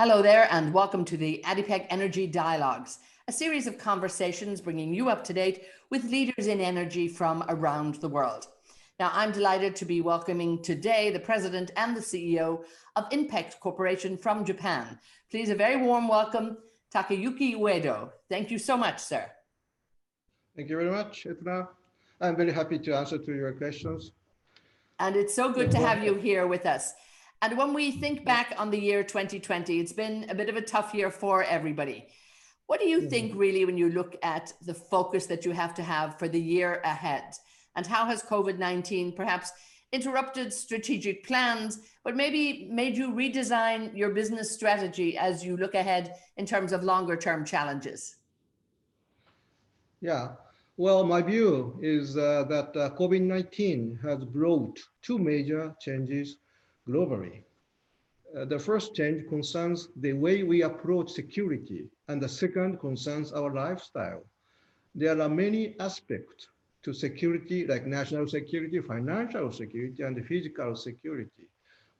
Hello there, and welcome to the ADIPEC Energy Dialogues, a series of conversations bringing you up to date with leaders in energy from around the world. Now, I'm delighted to be welcoming today the president and the CEO of INPEX Corporation from Japan. Please, a very warm welcome, Takayuki Ueda. Thank you so much, sir. Thank you very much, Etna. I'm very happy to answer to your questions. And it's so good to have you here with us. And when we think back on the year 2020, it's been a bit of a tough year for everybody. What do you think really when you look at the focus that you have to have for the year ahead? And how has COVID-19 perhaps interrupted strategic plans, but maybe made you redesign your business strategy as you look ahead in terms of longer term challenges? Yeah, well, my view is uh, that uh, COVID-19 has brought two major changes globally. Uh, the first change concerns the way we approach security, and the second concerns our lifestyle. There are many aspects to security, like national security, financial security, and physical security.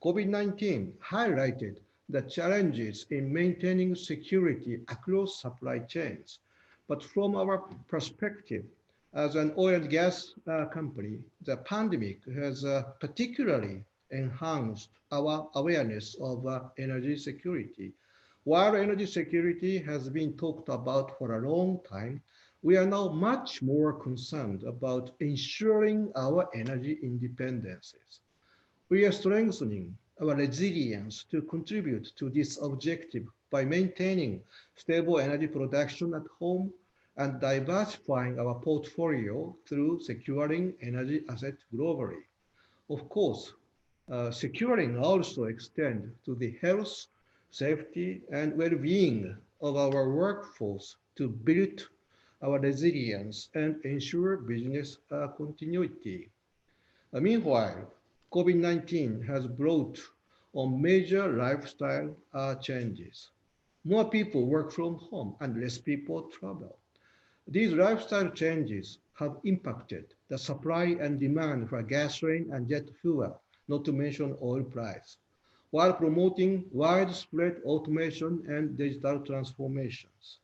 COVID-19 highlighted the challenges in maintaining security across supply chains. But from our perspective, as an oil and gas uh, company, the pandemic has uh, particularly enhanced our awareness of uh, energy security. While energy security has been talked about for a long time, we are now much more concerned about ensuring our energy independences. We are strengthening our resilience to contribute to this objective by maintaining stable energy production at home and diversifying our portfolio through securing energy assets globally. Of course, uh, securing also extend to the health, safety, and well-being of our workforce to build our resilience and ensure business uh, continuity. Uh, meanwhile, COVID-19 has brought on major lifestyle uh, changes. More people work from home and less people travel. These lifestyle changes have impacted the supply and demand for gasoline and jet fuel not to mention oil price, while promoting widespread automation and digital transformations.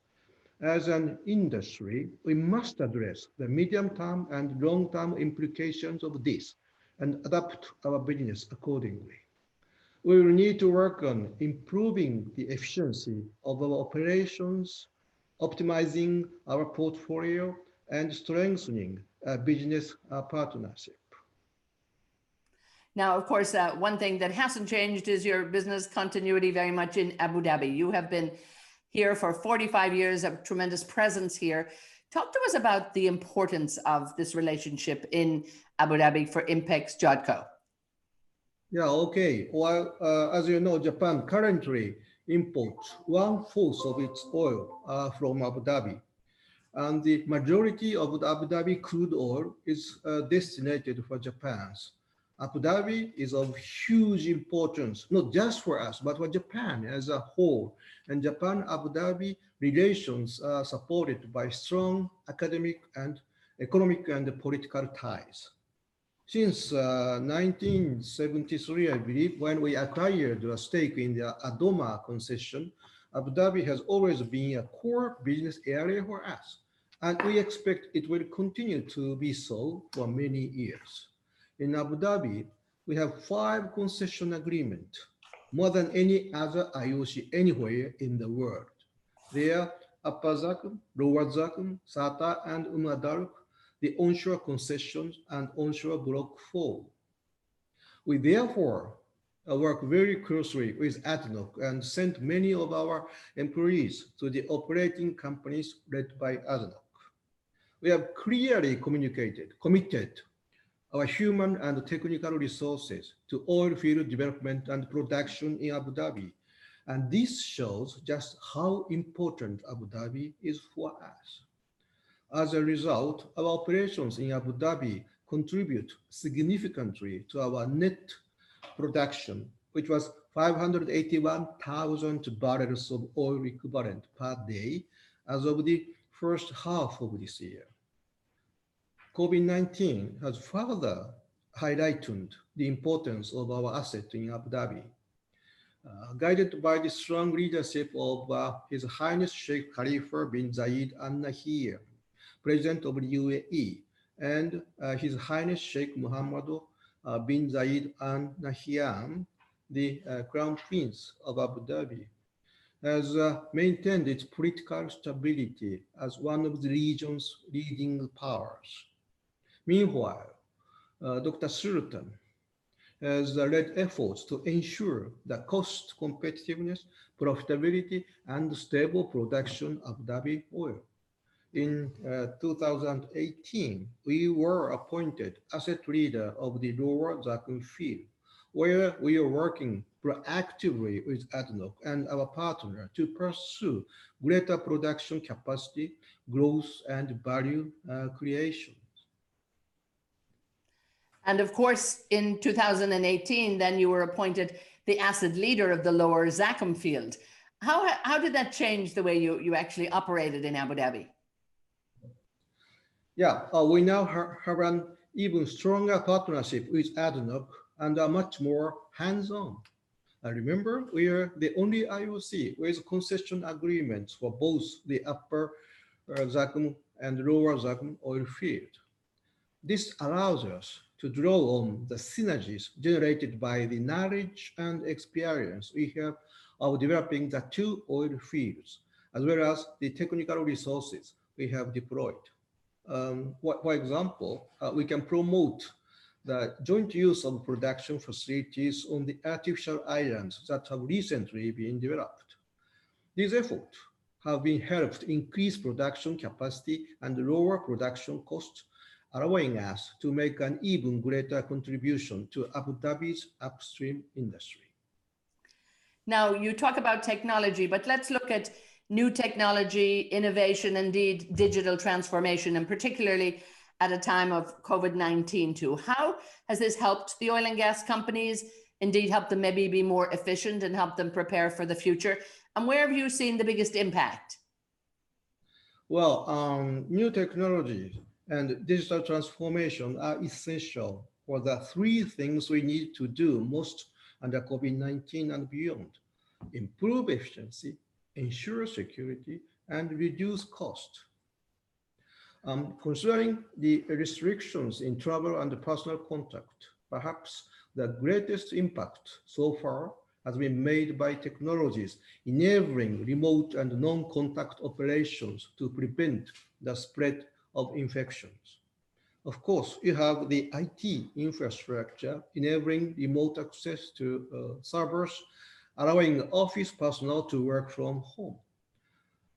As an industry, we must address the medium-term and long-term implications of this and adapt our business accordingly. We will need to work on improving the efficiency of our operations, optimizing our portfolio, and strengthening business uh, partnership. Now, of course, uh, one thing that hasn't changed is your business continuity very much in Abu Dhabi. You have been here for 45 years, a tremendous presence here. Talk to us about the importance of this relationship in Abu Dhabi for INPEX Jodco. Yeah, okay. Well, uh, as you know, Japan currently imports one fourth of its oil uh, from Abu Dhabi. And the majority of the Abu Dhabi crude oil is uh, destined for Japan's Abu Dhabi is of huge importance, not just for us, but for Japan as a whole. And Japan Abu Dhabi relations are supported by strong academic and economic and political ties. Since uh, 1973, I believe, when we acquired a stake in the ADMA concession, Abu Dhabi has always been a core business area for us. And we expect it will continue to be so for many years. In Abu Dhabi, we have five concession agreements, more than any other IOC anywhere in the world. They are Upper Zakum, Lower Zakum, Sata, and Umm the onshore concessions and onshore Block 4. We therefore work very closely with ADNOC and sent many of our employees to the operating companies led by ADNOC. We have clearly communicated, committed our human and technical resources to oil field development and production in Abu Dhabi. And this shows just how important Abu Dhabi is for us. As a result, our operations in Abu Dhabi contribute significantly to our net production, which was 581,000 barrels of oil equivalent per day as of the first half of this year. COVID-19 has further highlighted the importance of our asset in Abu Dhabi. uh, guided by the strong leadership of uh, His Highness Sheikh Khalifa bin Zayed Al Nahyan, President of the UAE, and uh, His Highness Sheikh Mohammed uh, bin Zayed Al Nahyan, the uh, Crown Prince of Abu Dhabi, has uh, maintained its political stability as one of the region's leading powers. Meanwhile, uh, Dr. Sultan has led efforts to ensure the cost competitiveness, profitability, and stable production of Dhabi oil. In uh, 2018, we were appointed asset leader of the Lower Zakum field, where we are working proactively with ADNOC and our partner to pursue greater production capacity, growth, and value uh, creation. And of course, in 2018, then you were appointed the asset leader of the lower Zakum field. How, how did that change the way you, you actually operated in Abu Dhabi? Yeah, uh, we now have an even stronger partnership with ADNOC and are much more hands-on. Uh, remember, we are the only IOC with concession agreements for both the upper uh, Zakum and lower Zakum oil field. This allows us to draw on the synergies generated by the knowledge and experience we have of developing the two oil fields, as well as the technical resources we have deployed. Um, for, example, uh, we can promote the joint use of production facilities on the artificial islands that have recently been developed. These efforts have been helped increase production capacity and lower production costs allowing us to make an even greater contribution to Abu Dhabi's upstream industry. Now, you talk about technology, but let's look at new technology, innovation, indeed digital transformation, and particularly at a time of COVID 19 too. How has this helped the oil and gas companies? Indeed, help them maybe be more efficient and help them prepare for the future? And where have you seen the biggest impact? Well, um, new technologies and digital transformation are essential for the three things we need to do most under COVID-19 and beyond. Improve efficiency, ensure security, and reduce cost. Um, considering the restrictions in travel and personal contact, perhaps the greatest impact so far has been made by technologies enabling remote and non-contact operations to prevent the spread of infections. Of course, you have the IT infrastructure enabling remote access to uh, servers, allowing office personnel to work from home.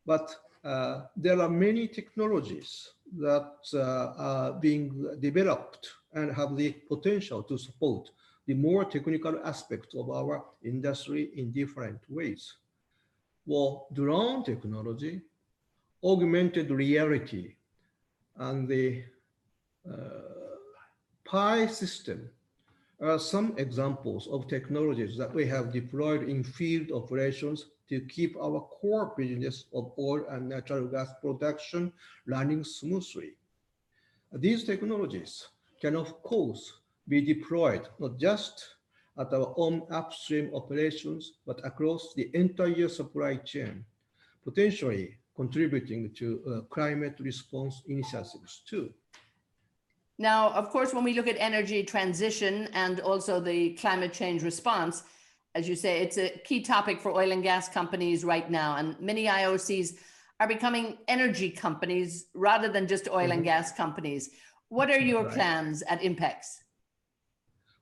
But uh, there are many technologies that uh, are being developed and have the potential to support the more technical aspects of our industry in different ways. Well, drone technology, augmented reality, and the uh, Pi system are some examples of technologies that we have deployed in field operations to keep our core business of oil and natural gas production running smoothly. These technologies can, of course, be deployed not just at our own upstream operations, but across the entire supply chain, potentially contributing to uh, climate response initiatives too. Now, of course, when we look at energy transition and also the climate change response, as you say, it's a key topic for oil and gas companies right now. And many IOCs are becoming energy companies rather than just oil and Mhm. gas companies. What are your Right. plans at INPEX?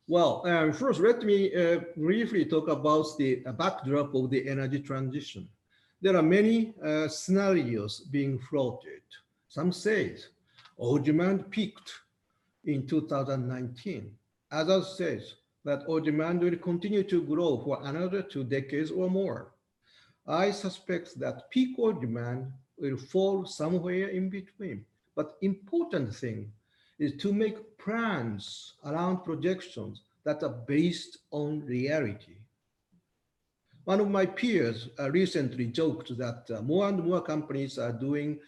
Well, um, first, let me uh, briefly talk about the uh, backdrop of the energy transition. There are many uh, scenarios being floated. Some say oil demand peaked in 2019. Others say that oil demand will continue to grow for another two decades or more. I suspect that peak oil demand will fall somewhere in between. But important thing is to make plans around projections that are based on reality. One of my peers uh, recently joked that uh, more and more companies are doing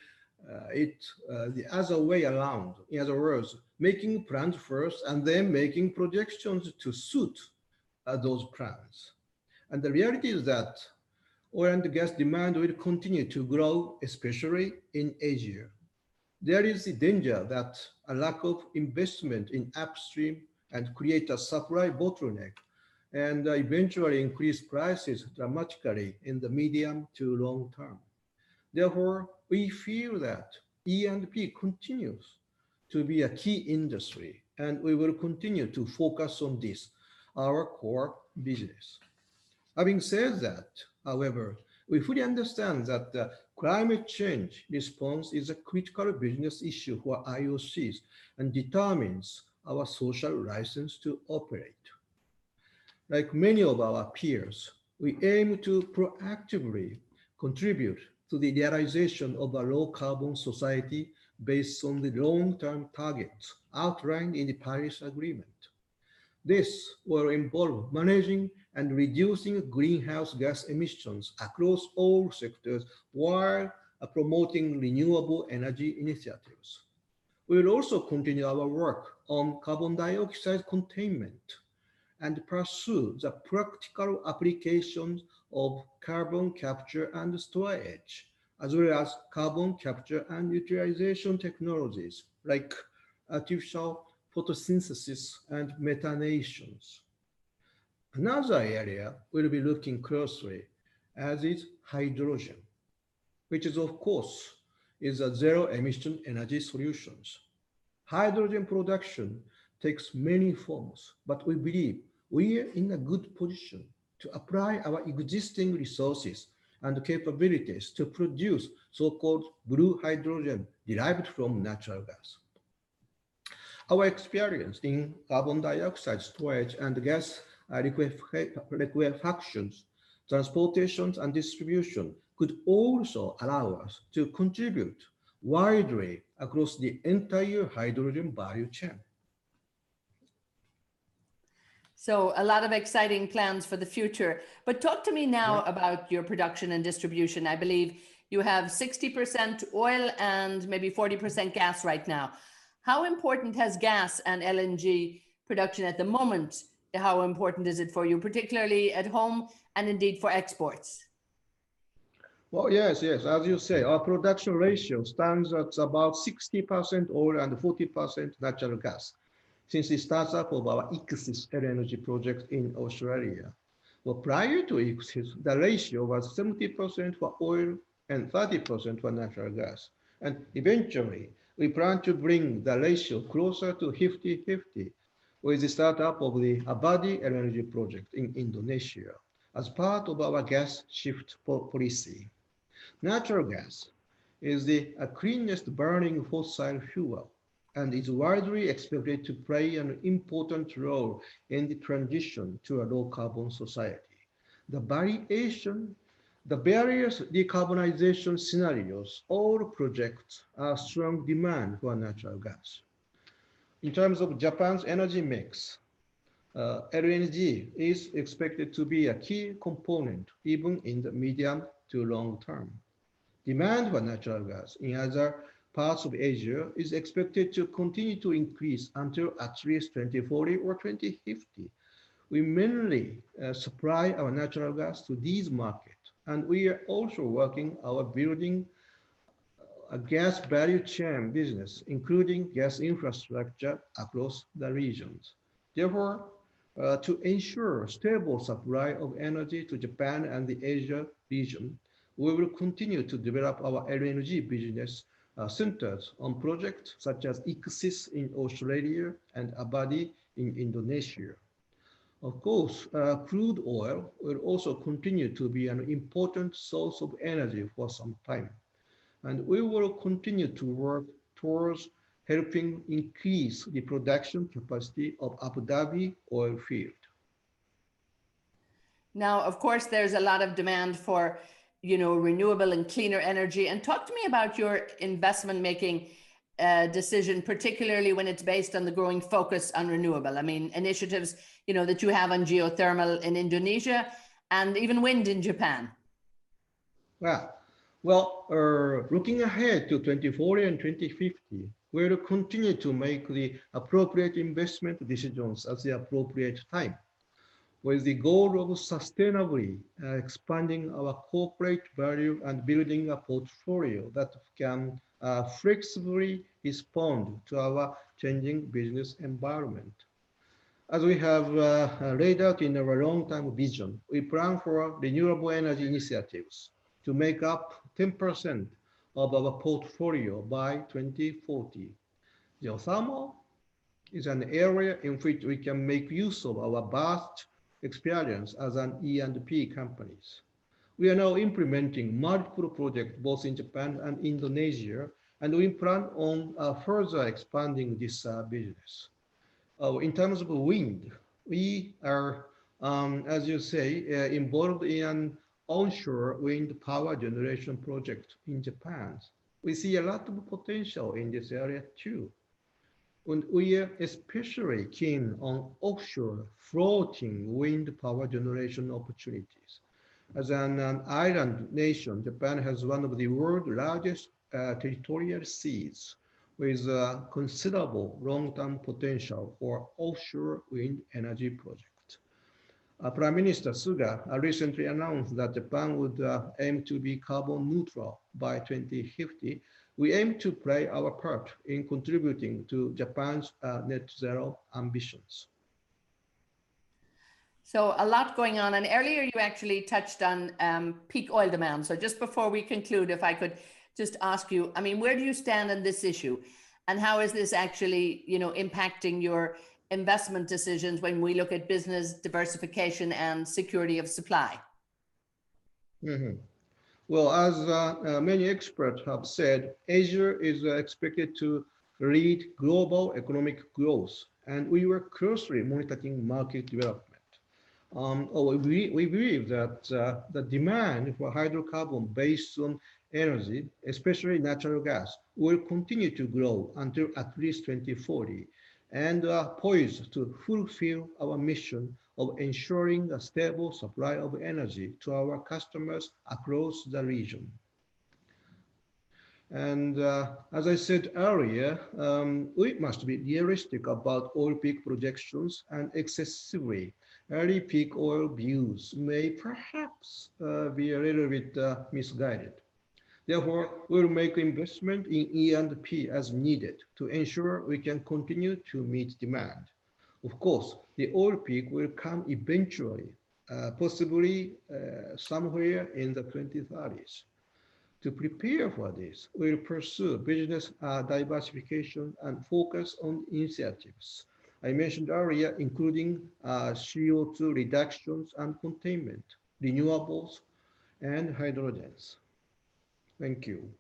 uh, it uh, the other way around. In other words, making plans first and then making projections to suit uh, those plans. And the reality is that oil and gas demand will continue to grow, especially in Asia. There is the danger that a lack of investment in upstream and create a supply bottleneck and eventually increase prices dramatically in the medium to long term. Therefore, we feel that E&P continues to be a key industry, and we will continue to focus on this, our core business. Having said that, however, we fully understand that the climate change response is a critical business issue for IOCs and determines our social license to operate. Like many of our peers, we aim to proactively contribute to the realization of a low carbon society based on the long-term targets outlined in the Paris Agreement. This will involve managing and reducing greenhouse gas emissions across all sectors while promoting renewable energy initiatives. We will also continue our work on carbon dioxide containment and pursue the practical applications of carbon capture and storage, as well as carbon capture and utilization technologies like artificial photosynthesis and methanations. Another area we'll be looking closely as is hydrogen, which is of course is a zero emission energy solutions. Hydrogen production takes many forms, but we believe we are in a good position to apply our existing resources and capabilities to produce so-called blue hydrogen derived from natural gas. Our experience in carbon dioxide storage and gas liquefactions, transportations and distribution could also allow us to contribute widely across the entire hydrogen value chain. So a lot of exciting plans for the future. But talk to me now about your production and distribution. I believe you have 60% oil and maybe 40% gas right now. How important has gas and LNG production at the moment? How important is it for you, particularly at home and indeed for exports? Well, yes, yes. As you say, our production ratio stands at about 60% oil and 40% natural gas since the startup of our Ichthys LNG project in Australia. Well, prior to Ichthys, the ratio was 70% for oil and 30% for natural gas. And eventually, we plan to bring the ratio closer to 50-50 with the startup of the Abadi LNG project in Indonesia as part of our gas shift policy. Natural gas is the cleanest burning fossil fuel and is widely expected to play an important role in the transition to a low carbon society. The variation, the various decarbonization scenarios all project a strong demand for natural gas. In terms of Japan's energy mix, uh, LNG is expected to be a key component even in the medium to long term. Demand for natural gas in other parts of Asia is expected to continue to increase until at least 2040 or 2050. We mainly uh, supply our natural gas to these markets, and we are also working our building a gas value chain business, including gas infrastructure across the regions. Therefore, uh, to ensure stable supply of energy to Japan and the Asia region, we will continue to develop our LNG business uh, centered on projects such as Ichthys in Australia and Abadi in Indonesia. Of course, uh, crude oil will also continue to be an important source of energy for some time. And we will continue to work towards helping increase the production capacity of Abu Dhabi oil field. Now, of course, there's a lot of demand for you know, renewable and cleaner energy. And talk to me about your investment making uh, decision, particularly when it's based on the growing focus on renewable. I mean, initiatives, you know, that you have on geothermal in Indonesia and even wind in Japan. Well, well, uh, looking ahead to 2040 and 2050, we'll continue to make the appropriate investment decisions at the appropriate time. With the goal of sustainably uh, expanding our corporate value and building a portfolio that can uh, flexibly respond to our changing business environment. As we have uh, laid out in our long-term vision, we plan for renewable energy initiatives to make up 10% of our portfolio by 2040. Geothermal is an area in which we can make use of our vast experience as an E&P companies. We are now implementing multiple projects both in Japan and Indonesia, and we plan on uh, further expanding this uh, business. Uh, in terms of wind, we are, um, as you say, uh, involved in an onshore wind power generation project in Japan. We see a lot of potential in this area too. And we are especially keen on offshore floating wind power generation opportunities. As an, an island nation, Japan has one of the world's largest uh, territorial seas with considerable long-term potential for offshore wind energy projects. Uh, Prime Minister Suga recently announced that Japan would uh, aim to be carbon neutral by 2050 we aim to play our part in contributing to Japan's uh, net zero ambitions. So a lot going on. And earlier you actually touched on um, peak oil demand. So just before we conclude, if I could just ask you, I mean, where do you stand on this issue? And how is this actually, you know, impacting your investment decisions when we look at business diversification and security of supply? Mm -hmm. Well, as uh, uh, many experts have said, Asia is uh, expected to lead global economic growth, and we were closely monitoring market development. Um, oh, we, we believe that uh, the demand for hydrocarbon based on energy, especially natural gas, will continue to grow until at least 2040 and are poised to fulfill our mission of ensuring a stable supply of energy to our customers across the region. And uh, as I said earlier, um, we must be realistic about oil peak projections and excessively early peak oil views may perhaps uh, be a little bit uh, misguided. Therefore, we'll make investment in E&P as needed to ensure we can continue to meet demand. Of course, the oil peak will come eventually, uh, possibly uh, somewhere in the 2030s. To prepare for this, we'll pursue business uh, diversification and focus on initiatives I mentioned earlier, including uh, CO2 reductions and containment, renewables, and hydrogens. Thank you.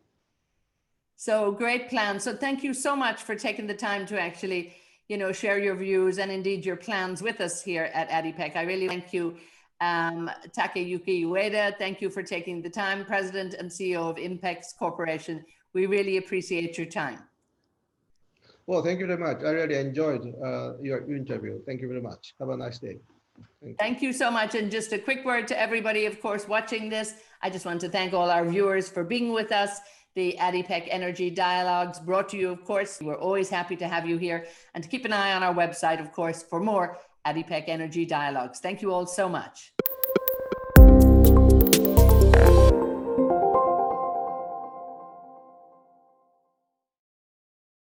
So great plan. So thank you so much for taking the time to actually you know, share your views and indeed your plans with us here at ADIPEC. I really thank you, um, Takayuki Ueda. Thank you for taking the time, President and CEO of Inpex Corporation. We really appreciate your time. Well, thank you very much. I really enjoyed uh, your interview. Thank you very much. Have a nice day. Thank you. so much. And just a quick word to everybody, of course, watching this. I just want to thank all our viewers for being with us the ADIPEC Energy Dialogues brought to you, of course. We're always happy to have you here and to keep an eye on our website, of course, for more ADIPEC Energy Dialogues. Thank you all so much.